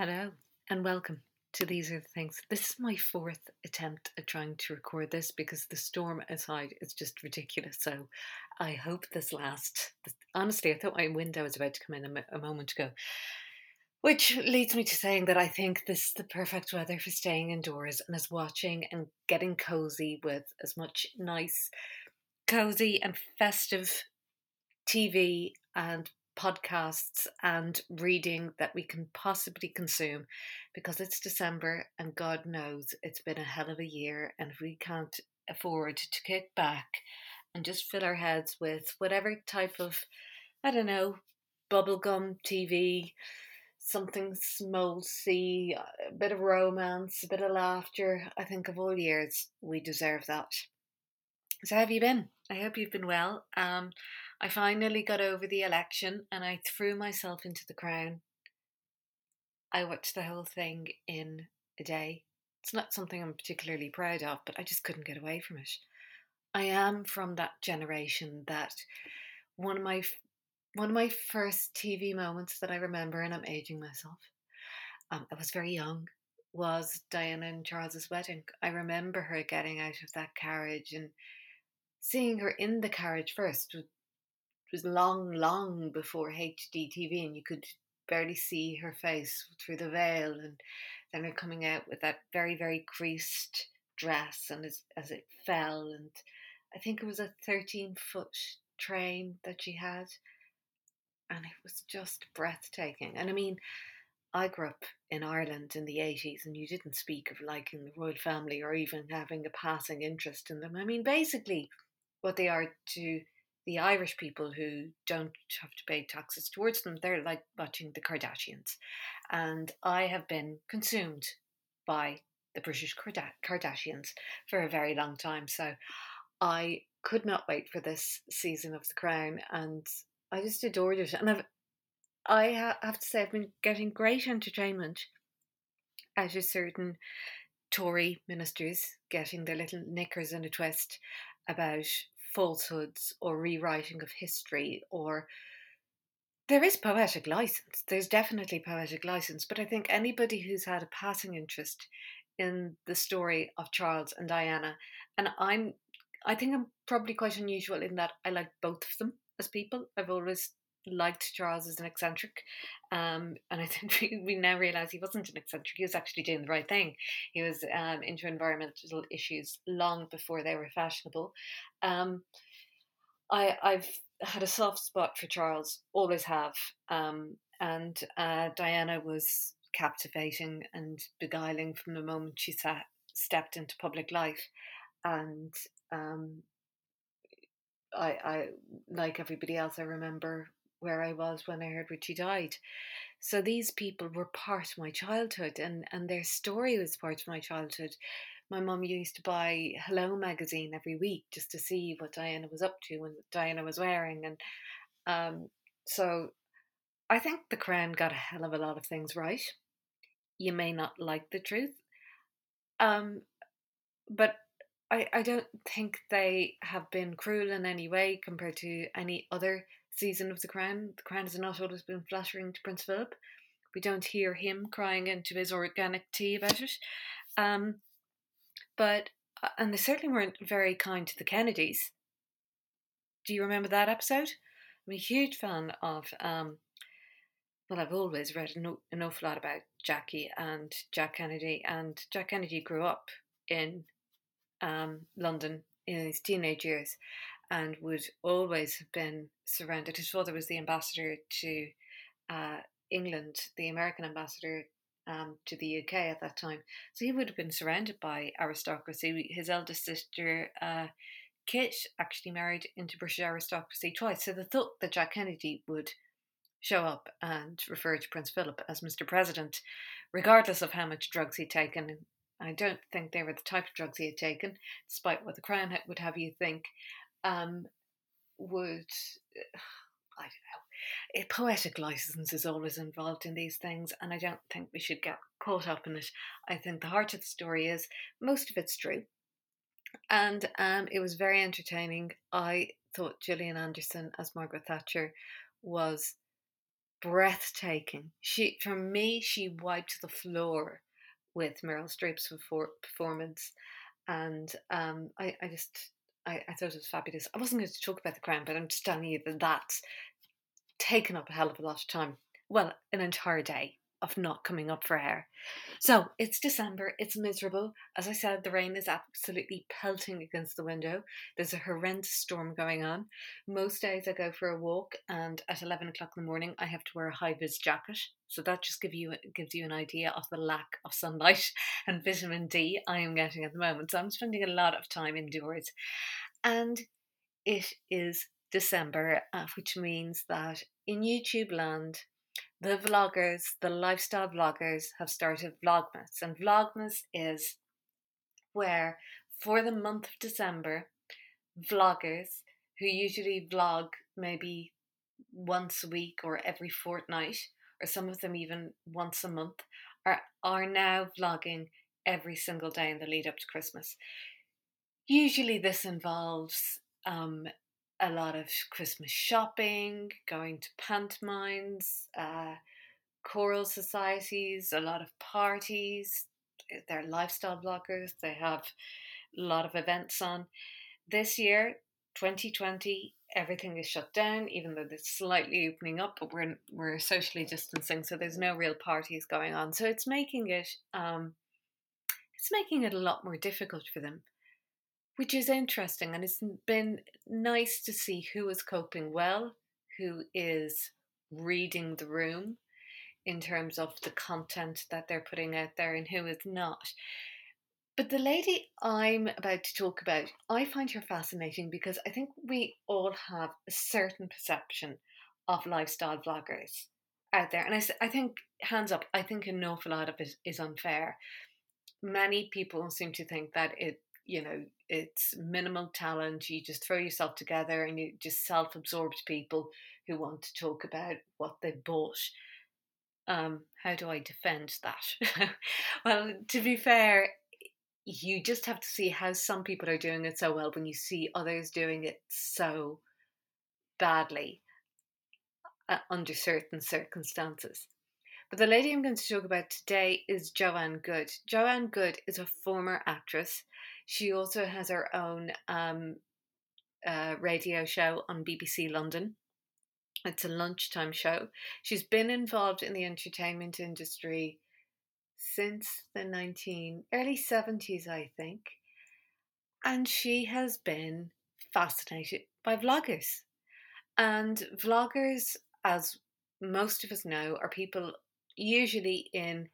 Hello and welcome to These Are the Things. This is my fourth attempt at trying to record this because the storm outside is just ridiculous. So I hope this lasts. Honestly, I thought my window was about to come in a, moment ago. Which leads me to saying that I think this is the perfect weather for staying indoors and as watching and getting cozy with as much nice, cozy and festive TV and podcasts and reading that we can possibly consume because it's December and God knows it's been a hell of a year. And we can't afford to kick back and just fill our heads with whatever type of, I don't know, bubblegum TV, something smolty, a bit of romance, a bit of laughter, I think of all years, we deserve that. So, how have you been? I hope you've been well. Um, I finally got over the election and I threw myself into the crown. I watched the whole thing in a day. It's not something I'm particularly proud of, but I just couldn't get away from it. I am from that generation that one of my one of my first TV moments that I remember, and I'm aging myself. Um, I was very young. Was Diana and Charles's wedding? I remember her getting out of that carriage and seeing her in the carriage first was long, long before HD TV, and you could barely see her face through the veil, and then her coming out with that very, very creased dress, and as as it fell, and I think it was a thirteen foot train that she had, and it was just breathtaking. And I mean, I grew up in Ireland in the 80s, and you didn't speak of liking the royal family or even having a passing interest in them. I mean, basically, what they are to the Irish people who don't have to pay taxes towards them, they're like watching the Kardashians. And I have been consumed by the British Kardashians for a very long time. So I could not wait for this season of The Crown, and I just adored it. And I've, I have to say, I've been getting great entertainment out of certain Tory ministers getting their little knickers in a twist about falsehoods or rewriting of history or there is poetic license. There's definitely poetic license, but I think anybody who's had a passing interest in the story of Charles and Diana, and I'm, I think I'm probably quite unusual in that I like both of them as people. I've always liked Charles as an eccentric. Um, and I think we, we now realise he wasn't an eccentric, he was actually doing the right thing. He was um, into environmental issues long before they were fashionable. Um, I, I've had a soft spot for Charles, always have. Um, and uh, Diana was captivating and beguiling from the moment she sat, stepped into public life. And um, I, I, like everybody else, I remember where I was when I heard Richie died. So these people were part of my childhood and, and their story was part of my childhood. My mum used to buy Hello magazine every week just to see what Diana was up to and what Diana was wearing. And um, so I think the Crown got a hell of a lot of things right. You may not like the truth. Um, but I, I don't think they have been cruel in any way compared to any other season of The Crown. The Crown has not always been flattering to Prince Philip. We don't hear him crying into his organic tea about it. Um, but, uh, and they certainly weren't very kind to the Kennedys. Do you remember that episode? I'm a huge fan of, um, well, I've always read an, an awful lot about Jackie and Jack Kennedy, and Jack Kennedy grew up in um, London in his teenage years and would always have been surrounded. His father was the ambassador to uh, England, the American ambassador um, to the UK at that time. So he would have been surrounded by aristocracy. His eldest sister, uh, Kick, actually married into British aristocracy twice. So the thought that Jack Kennedy would show up and refer to Prince Philip as Mr. President, regardless of how much drugs he'd taken. I don't think they were the type of drugs he had taken, despite what the Crown would have you think um, would I don't know. A poetic license is always involved in these things, and I don't think we should get caught up in it. I think the heart of the story is most of it's true, and um, it was very entertaining. I thought Gillian Anderson as Margaret Thatcher was breathtaking. She, for me, she wiped the floor with Meryl Streep's performance, and um, I, I just, I, I, thought it was fabulous. I wasn't going to talk about the crown, but I'm just telling you that that's taken up a hell of a lot of time. Well, an entire day of not coming up for air. So it's December, it's miserable. As I said, the rain is absolutely pelting against the window. There's a horrendous storm going on. Most days I go for a walk, and at 11 o'clock in the morning, I have to wear a high vis jacket. So that just give you gives you an idea of the lack of sunlight and vitamin D I am getting at the moment. So I'm spending a lot of time indoors. And it is December, uh, which means that in YouTube land, the vloggers, the lifestyle vloggers, have started Vlogmas. And Vlogmas is where, for the month of December, vloggers who usually vlog maybe once a week or every fortnight, or some of them even once a month, are, are now vlogging every single day in the lead up to Christmas. Usually, this involves um, a lot of Christmas shopping, going to pantomimes, uh, choral societies, a lot of parties. They're lifestyle bloggers. They have a lot of events on. This year, 2020, everything is shut down, even though it's slightly opening up, but we're we're socially distancing, so there's no real parties going on. So it's making it um, it's making it a lot more difficult for them which is interesting. And it's been nice to see who is coping well, who is reading the room in terms of the content that they're putting out there, and who is not. But the lady I'm about to talk about, I find her fascinating because I think we all have a certain perception of lifestyle vloggers out there. And I, I think, hands up, I think an awful lot of it is unfair. Many people seem to think that it you know it's minimal talent you just throw yourself together and you just self-absorbed people who want to talk about what they bought um, how do i defend that well to be fair you just have to see how some people are doing it so well when you see others doing it so badly uh, under certain circumstances but the lady I'm going to talk about today is Joanne Good. Joanne Good is a former actress. She also has her own um, uh, radio show on BBC London. It's a lunchtime show. She's been involved in the entertainment industry since the 19 early 70s, I think. And she has been fascinated by vloggers. And vloggers, as most of us know, are people usually in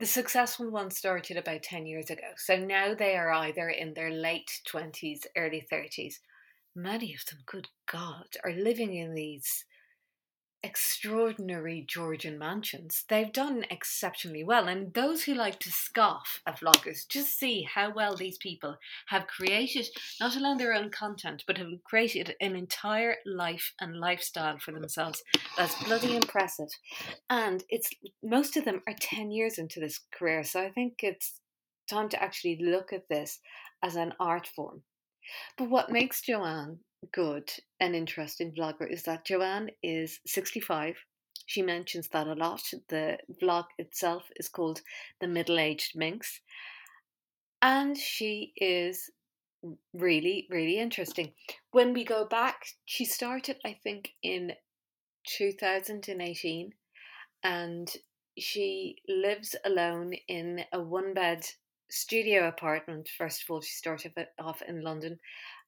the successful ones started about 10 years ago. So now they are either in their late 20s, early 30s. Many of them, good God, are living in these extraordinary Georgian mansions. They've done exceptionally well, and those who like to scoff at vloggers just see how well these people have created not only their own content, but have created an entire life and lifestyle for themselves. That's bloody impressive. And it's most of them are 10 years into this career, so I think it's time to actually look at this as an art form. But what makes Joanne good and interesting vlogger is that Joanne is 65. She mentions that a lot. The vlog itself is called The Middle Aged Minx. And she is really, really interesting. When we go back, she started, I think, in 2018 and she lives alone in a one bed studio apartment. First of all, she started off in London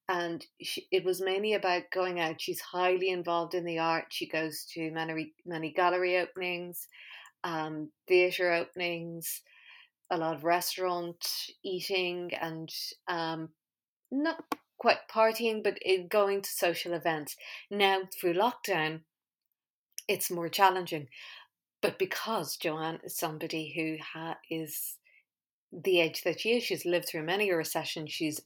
and she, it was mainly about going out. She's highly involved in the art. She goes to many many gallery openings, um, theatre openings, a lot of restaurant eating, and um, not quite partying, but going to social events. Now through lockdown, it's more challenging, but because Joanne is somebody who ha- is the age that she is, she's lived through many a recession. She's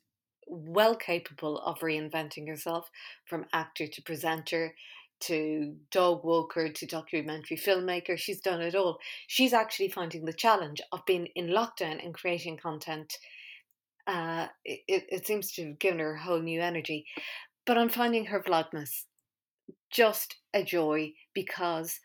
well capable of reinventing herself from actor to presenter to dog walker to documentary filmmaker. She's done it all. She's actually finding the challenge of being in lockdown and creating content. Uh, it, it seems to have given her a whole new energy. But I'm finding her Vlogmas just a joy because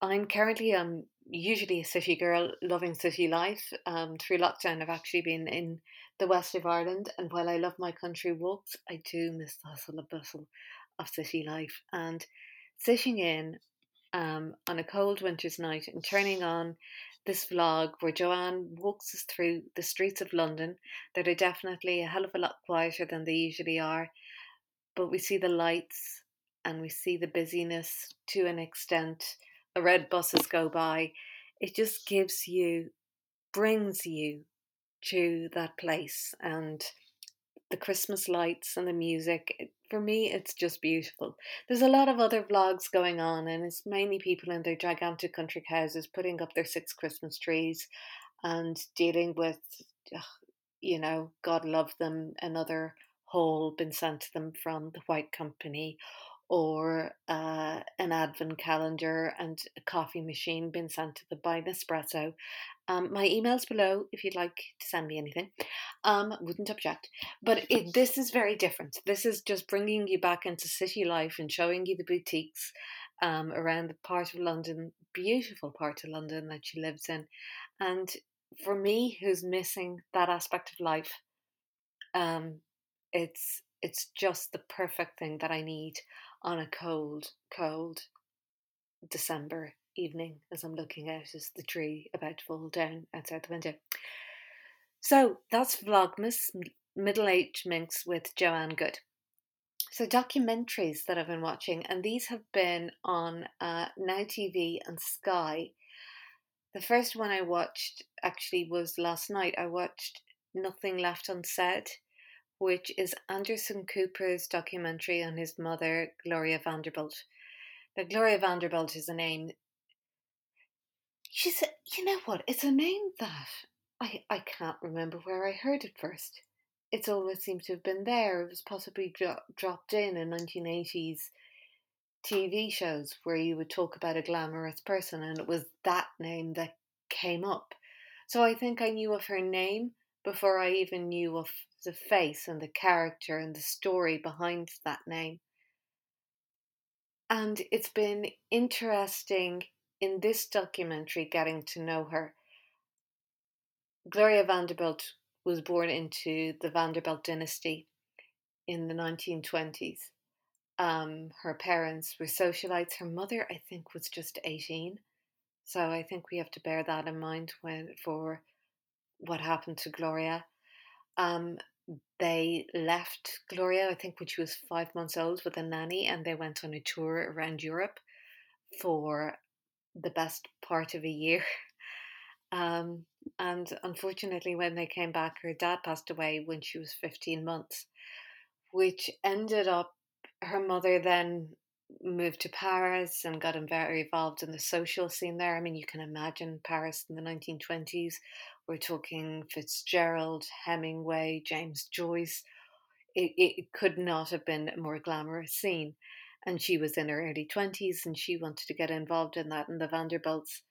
I'm currently um usually a city girl, loving city life. Um, through lockdown, I've actually been in the west of Ireland, and while I love my country walks, I do miss the hustle and bustle of city life. And sitting in um, on a cold winter's night and turning on this vlog where Joanne walks us through the streets of London that are definitely a hell of a lot quieter than they usually are. But we see the lights and we see the busyness to an extent. The red buses go by. It just gives you, brings you to that place and the Christmas lights and the music. For me, it's just beautiful. There's a lot of other vlogs going on, and it's mainly people in their gigantic country houses putting up their six Christmas trees and dealing with, you know, God love them, another haul been sent to them from the White Company, or uh, an advent calendar and a coffee machine been sent to them by Nespresso. Um, my email's below if you'd like to send me anything. Um, wouldn't object. But it, this is very different. This is just bringing you back into city life and showing you the boutiques um, around the part of London, beautiful part of London that she lives in. And for me, who's missing that aspect of life, um, it's it's just the perfect thing that I need on a cold, cold December evening as I'm looking out as the tree about to fall down outside the window. So that's Vlogmas Middle Aged Minx with Joanne Good. So documentaries that I've been watching, and these have been on uh, Now TV and Sky. The first one I watched actually was last night. I watched Nothing Left Unsaid, which is Anderson Cooper's documentary on his mother, Gloria Vanderbilt. Now, Gloria Vanderbilt is a name. She's, a, you know what? It's a name that I, I can't remember where I heard it first. It's always seemed to have been there. It was possibly dro- dropped in in 1980s TV shows where you would talk about a glamorous person, and it was that name that came up. So I think I knew of her name before I even knew of the face and the character and the story behind that name. And it's been interesting in this documentary getting to know her Gloria Vanderbilt was born into the Vanderbilt dynasty in the 1920s. Um, her parents were socialites. Her mother, I think, was just 18. So I think we have to bear that in mind when for what happened to Gloria. Um, they left Gloria, I think, when she was five months old with a nanny, and they went on a tour around Europe for the best part of a year. Um, and unfortunately, when they came back, her dad passed away when she was 15 months, which ended up her mother then moved to Paris and got very involved in the social scene there. I mean, you can imagine Paris in the 1920s. We're talking Fitzgerald, Hemingway, James Joyce. It, it could not have been a more glamorous scene. And she was in her early 20s and she wanted to get involved in that. And the Vanderbilts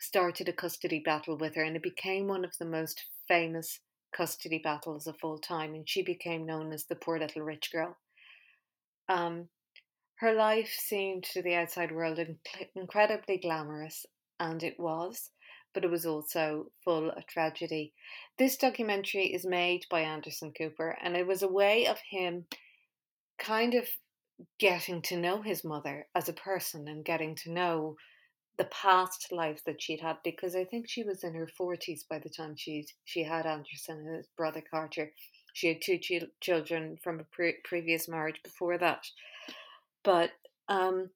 started a custody battle with her, and it became one of the most famous custody battles of all time. And she became known as the poor little rich girl. Um, her life seemed to the outside world inc- incredibly glamorous, and it was, but it was also full of tragedy. This documentary is made by Anderson Cooper, and it was a way of him kind of getting to know his mother as a person and getting to know the past life that she'd had because I think she was in her 40s by the time she she had Anderson and his brother Carter. She had two ch- children from a pre- previous marriage before that. But um,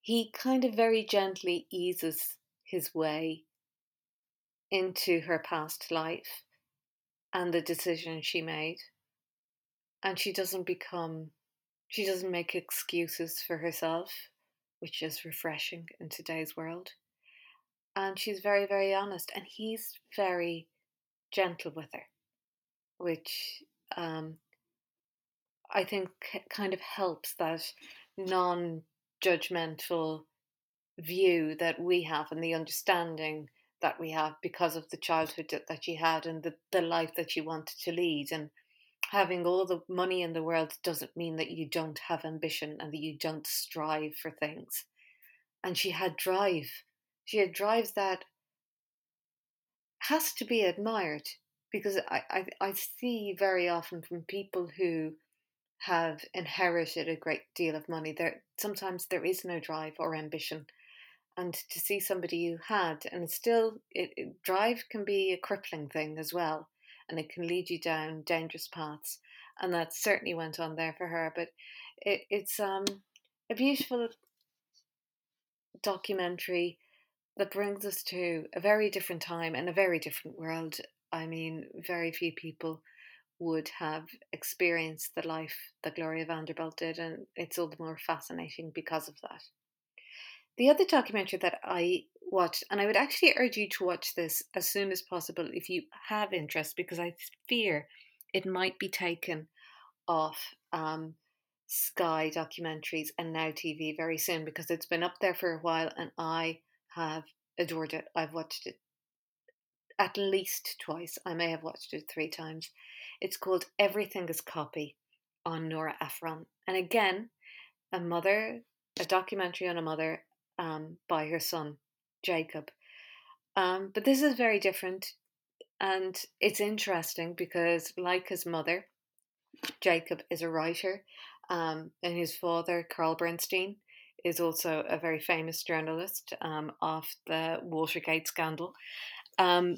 he kind of very gently eases his way into her past life and the decision she made. And she doesn't become, she doesn't make excuses for herself which is refreshing in today's world. And she's very, very honest, and he's very gentle with her, which um, I think kind of helps that non judgmental view that we have and the understanding that we have because of the childhood that she had and the, the life that she wanted to lead. And having all the money in the world doesn't mean that you don't have ambition and that you don't strive for things. and she had drive. She had drive that has to be admired because I, I, I see very often from people who have inherited a great deal of money there sometimes there is no drive or ambition and to see somebody who had and still it, it, drive can be a crippling thing as well and it can lead you down dangerous paths and that certainly went on there for her but it, it's um a beautiful documentary that brings us to a very different time and a very different world. I mean, very few people would have experienced the life that Gloria Vanderbilt did, and it's all the more fascinating because of that. The other documentary that I watched, and I would actually urge you to watch this as soon as possible if you have interest, because I fear it might be taken off um, Sky documentaries and Now TV very soon because it's been up there for a while and I have adored it. I've watched it at least twice. I may have watched it three times. It's called Everything is Copy on Nora Ephron. And again, a mother, a documentary on a mother um, by her son, Jacob. Um, but this is very different. And it's interesting because, like his mother, Jacob is a writer um, and his father, Carl Bernstein, is also a very famous journalist um, of the Watergate scandal. Um,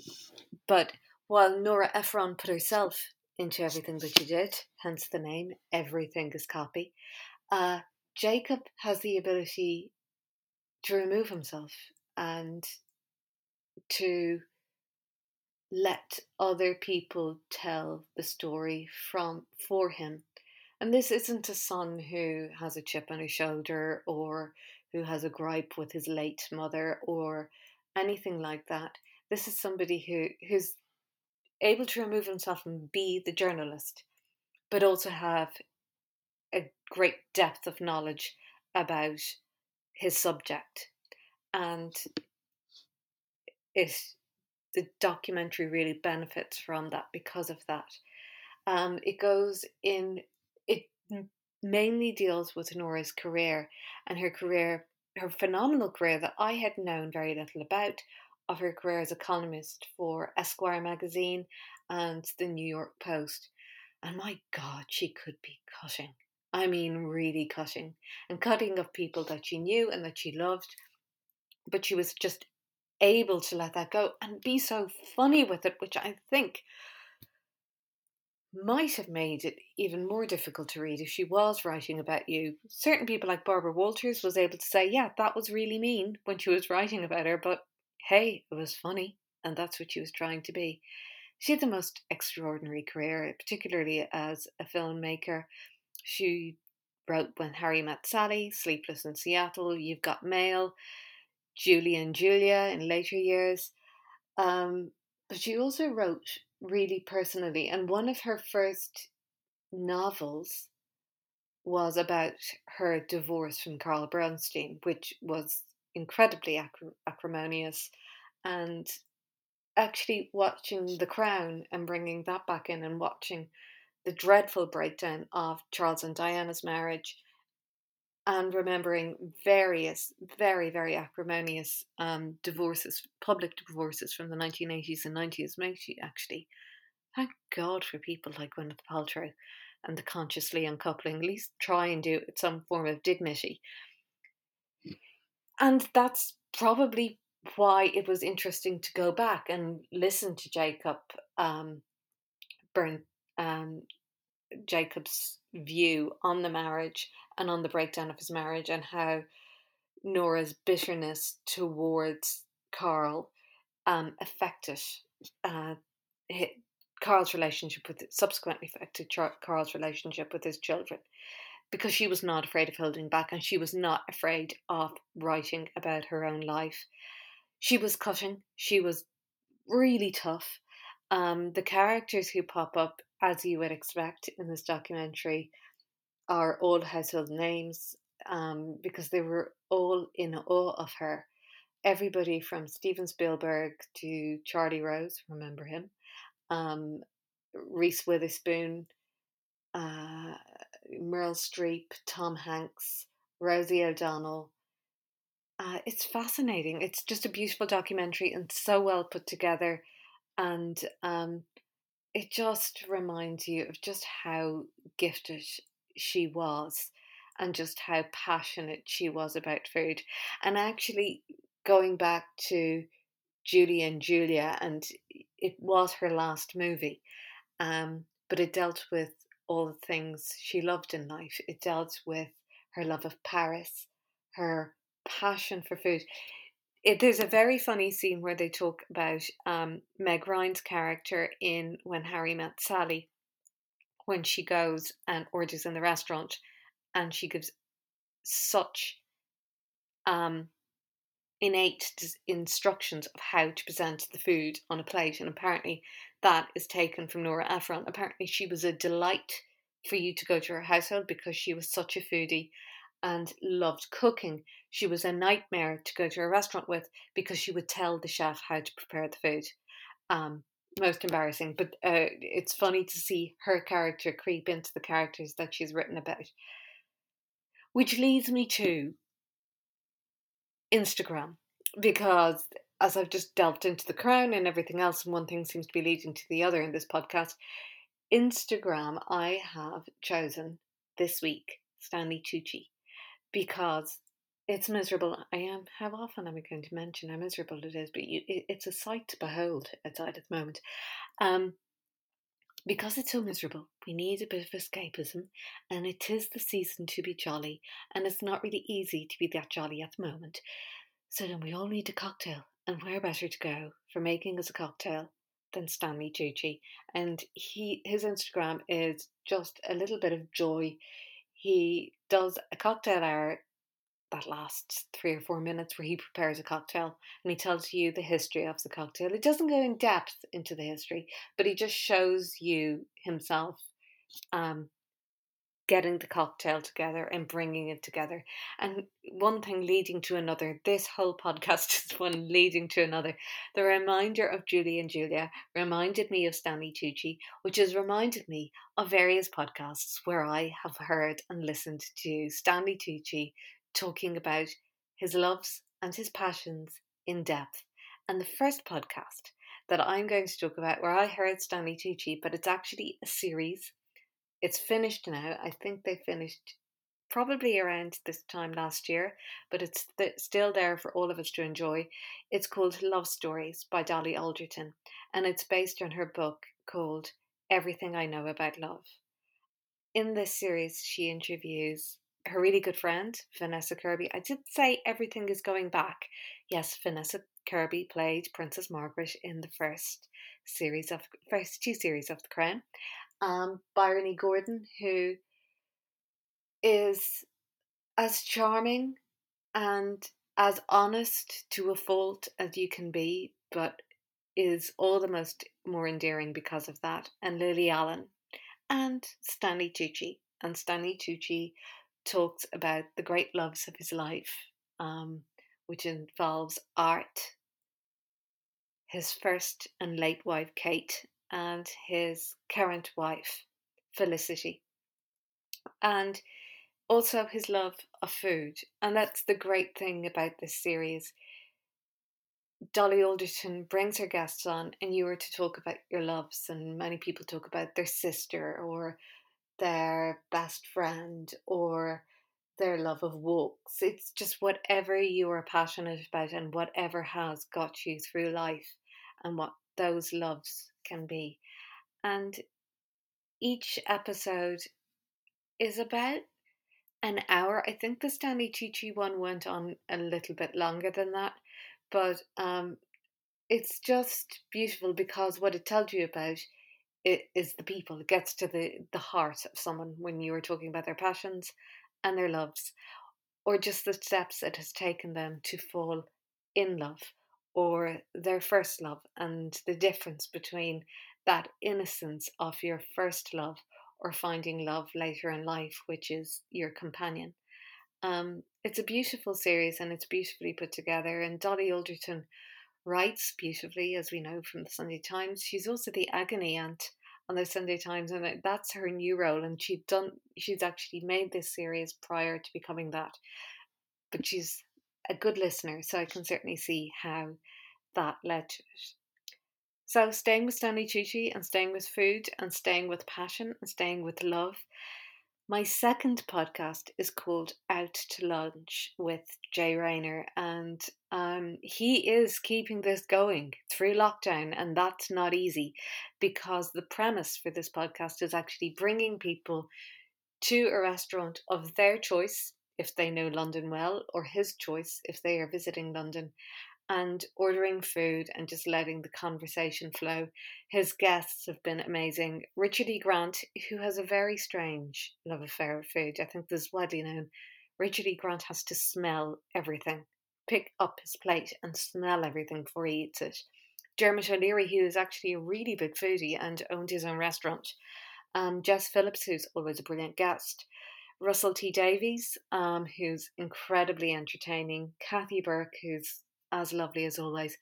but while Nora Ephron put herself into everything that she did, hence the name, everything is copy, uh, Jacob has the ability to remove himself and to let other people tell the story from for him and this isn't a son who has a chip on his shoulder or who has a gripe with his late mother or anything like that. This is somebody who, who's able to remove himself and be the journalist, but also have a great depth of knowledge about his subject. And it the documentary really benefits from that because of that. Um, it goes in it mainly deals with Nora's career and her career, her phenomenal career that I had known very little about, of her career as a columnist for Esquire magazine and the New York Post. And my God, she could be cutting. I mean, really cutting. And cutting of people that she knew and that she loved. But she was just able to let that go and be so funny with it, which I think might have made it even more difficult to read if she was writing about you. Certain people like Barbara Walters was able to say, yeah, that was really mean when she was writing about her, but hey, it was funny, and that's what she was trying to be. She had the most extraordinary career, particularly as a filmmaker. She wrote When Harry Met Sally, Sleepless in Seattle, You've Got Mail, Julie and Julia in later years. Um, but she also wrote really personally. And one of her first novels was about her divorce from Carl Bernstein, which was incredibly acrimonious. And actually, watching The Crown and bringing that back in and watching the dreadful breakdown of Charles and Diana's marriage and remembering various very very acrimonious um, divorces public divorces from the 1980s and 90s makes you actually thank god for people like gwyneth paltrow and the consciously uncoupling at least try and do it some form of dignity. And that's probably why it was interesting to go back and listen to jacob um, burn um, jacob's view on the marriage and on the breakdown of his marriage and how Nora's bitterness towards Carl um, affected uh, his, Carl's relationship with subsequently affected Carl's relationship with his children because she was not afraid of holding back and she was not afraid of writing about her own life. She was cutting, she was really tough. Um, the characters who pop up, as you would expect in this documentary, are all household names um, because they were all in awe of her. Everybody from Steven Spielberg to Charlie Rose, remember him, um, Reese Witherspoon, uh, Meryl Streep, Tom Hanks, Rosie O'Donnell, uh, it's fascinating. It's just a beautiful documentary and so well put together. And um, it just reminds you of just how gifted she was and just how passionate she was about food. And actually, going back to Julie and Julia, and it was her last movie, um, but it dealt with all the things she loved in life. It dealt with her love of Paris, her passion for food. It, there's a very funny scene where they talk about um, Meg Ryan's character in When Harry Met Sally, when she goes and orders in the restaurant, and she gives such um, innate instructions of how to present the food on a plate, and apparently that is taken from Nora Ephron. Apparently, she was a delight for you to go to her household because she was such a foodie and loved cooking. She was a nightmare to go to a restaurant with because she would tell the chef how to prepare the food. Um, most embarrassing, but uh, it's funny to see her character creep into the characters that she's written about. Which leads me to Instagram, because as I've just delved into the crown and everything else, and one thing seems to be leading to the other in this podcast, Instagram, I have chosen this week Stanley Tucci because it's miserable. I am. How often am I going to mention how miserable it is? But you, it, it's a sight to behold outside at the moment. Um, because it's so miserable, we need a bit of escapism, and it is the season to be jolly, and it's not really easy to be that jolly at the moment. So then we all need a cocktail, and where better to go for making us a cocktail than Stanley Tucci? And he his Instagram is just a little bit of joy. He does a cocktail hour that lasts three or four minutes where he prepares a cocktail and he tells you the history of the cocktail. It doesn't go in depth into the history, but he just shows you himself um, getting the cocktail together and bringing it together. And one thing leading to another. This whole podcast is one leading to another. The reminder of Julie and Julia reminded me of Stanley Tucci, which has reminded me of various podcasts where I have heard and listened to Stanley Tucci talking about his loves and his passions in depth. And the first podcast that I'm going to talk about, where I heard Stanley Tucci, but it's actually a series it's finished now. I think they finished probably around this time last year, but it's th- still there for all of us to enjoy. It's called Love Stories by Dolly Alderton, and it's based on her book called Everything I Know About Love. In this series, she interviews her really good friend, Vanessa Kirby. I did say everything is going back. Yes, Vanessa Kirby played Princess Margaret in the first series of first two series of The Crown, um, Bryony Gordon, who is as charming and as honest to a fault as you can be, but is all the most more endearing because of that. And Lily Allen and Stanley Tucci. And Stanley Tucci talks about the great loves of his life, um, which involves art, his first and late wife Kate, and his current wife, Felicity. And also his love of food. And that's the great thing about this series. Dolly Alderton brings her guests on, and you are to talk about your loves. And many people talk about their sister or their best friend or their love of walks. It's just whatever you are passionate about and whatever has got you through life and what those loves can be. And each episode is about an hour. I think the Stanley Tucci one went on a little bit longer than that, but um, it's just beautiful because what it tells you about it is the people. It gets to the the heart of someone when you are talking about their passions and their loves, or just the steps it has taken them to fall in love or their first love and the difference between that innocence of your first love or finding love later in life, which is your companion. Um, it's a beautiful series and it's beautifully put together. And Dolly Alderton writes beautifully, as we know from the Sunday Times. She's also the agony aunt on the Sunday Times, and that's her new role. And she'd done, she's actually made this series prior to becoming that, but she's a good listener, so I can certainly see how that led to it. So, staying with Stanley Tucci and staying with food and staying with passion and staying with love. My second podcast is called Out to Lunch with Jay Rayner, and um, he is keeping this going through lockdown, and that's not easy because the premise for this podcast is actually bringing people to a restaurant of their choice if they know London well, or his choice if they are visiting London, and ordering food and just letting the conversation flow. His guests have been amazing. Richard E. Grant, who has a very strange love affair with food, I think this is widely known. Richard E. Grant has to smell everything, pick up his plate and smell everything before he eats it. Dermot O'Leary, who is actually a really big foodie and owned his own restaurant. Um, Jess Phillips, who's always a brilliant guest. Russell T Davies, um, who's incredibly entertaining. Kathy Burke, who's as lovely as always,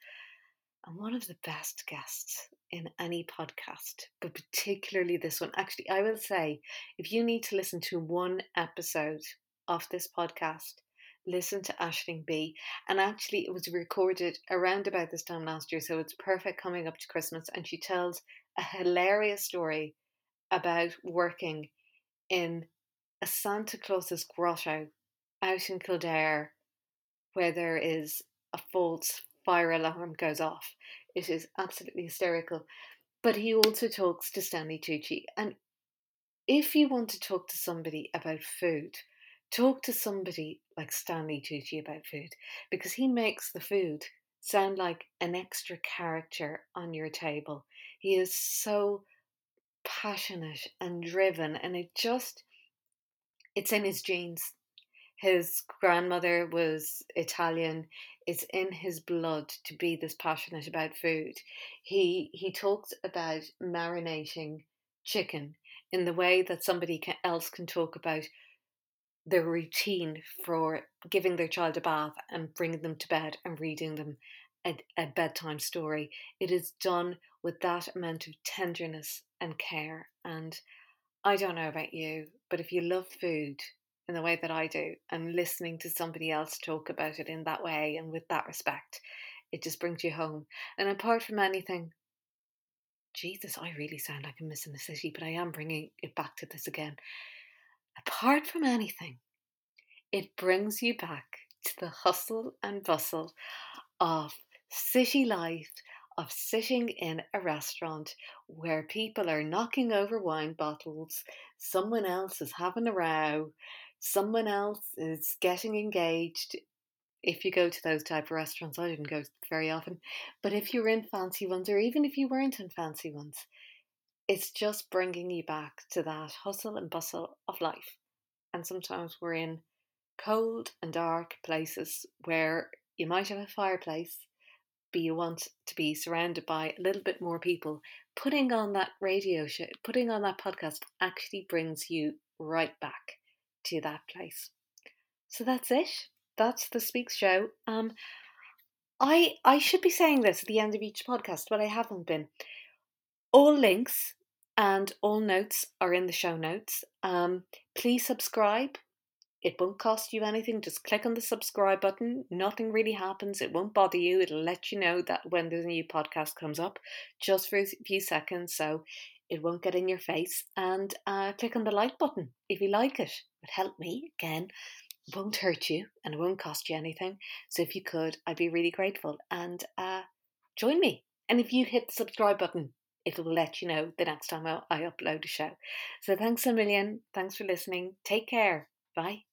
and one of the best guests in any podcast, but particularly this one. Actually, I will say if you need to listen to one episode of this podcast, listen to Aisling Bea. And actually, it was recorded around about this time last year, so it's perfect coming up to Christmas. And she tells a hilarious story about working in a Santa Claus's grotto out in Kildare where there is a false fire alarm goes off. It is absolutely hysterical. But he also talks to Stanley Tucci. And if you want to talk to somebody about food, talk to somebody like Stanley Tucci about food because he makes the food sound like an extra character on your table. He is so passionate and driven, and it just it's in his genes. His grandmother was Italian. It's in his blood to be this passionate about food. He he talks about marinating chicken in the way that somebody else can talk about their routine for giving their child a bath and bringing them to bed and reading them a, a bedtime story. It is done with that amount of tenderness and care. And I don't know about you, but if you love food, in the way that I do and listening to somebody else talk about it in that way and with that respect, it just brings you home. And apart from anything, Jesus, I really sound like I'm missing the city, but I am bringing it back to this again. Apart from anything, it brings you back to the hustle and bustle of city life, of sitting in a restaurant where people are knocking over wine bottles, someone else is having a row, someone else is getting engaged. If you go to those type of restaurants i didn't go very often but if you're in fancy ones or even if you weren't in fancy ones it's just bringing you back to that hustle and bustle of life. And sometimes we're in cold and dark places where you might have a fireplace you want to be surrounded by a little bit more people putting on that radio show putting on that podcast actually brings you right back to that place. So that's it. That's this week's show. Um, I I should be saying this at the end of each podcast, but I haven't been. All links and all notes are in the show notes. Um, please subscribe. It won't cost you anything. Just click on the subscribe button. Nothing really happens. It won't bother you. It'll let you know that when the new podcast comes up, just for a few seconds. So it won't get in your face. And uh, click on the like button if you like it. It help me again. It won't hurt you and it won't cost you anything. So if you could, I'd be really grateful. And uh, join me. And if you hit the subscribe button, it will let you know the next time I upload a show. So thanks a million. Thanks for listening. Take care. Bye.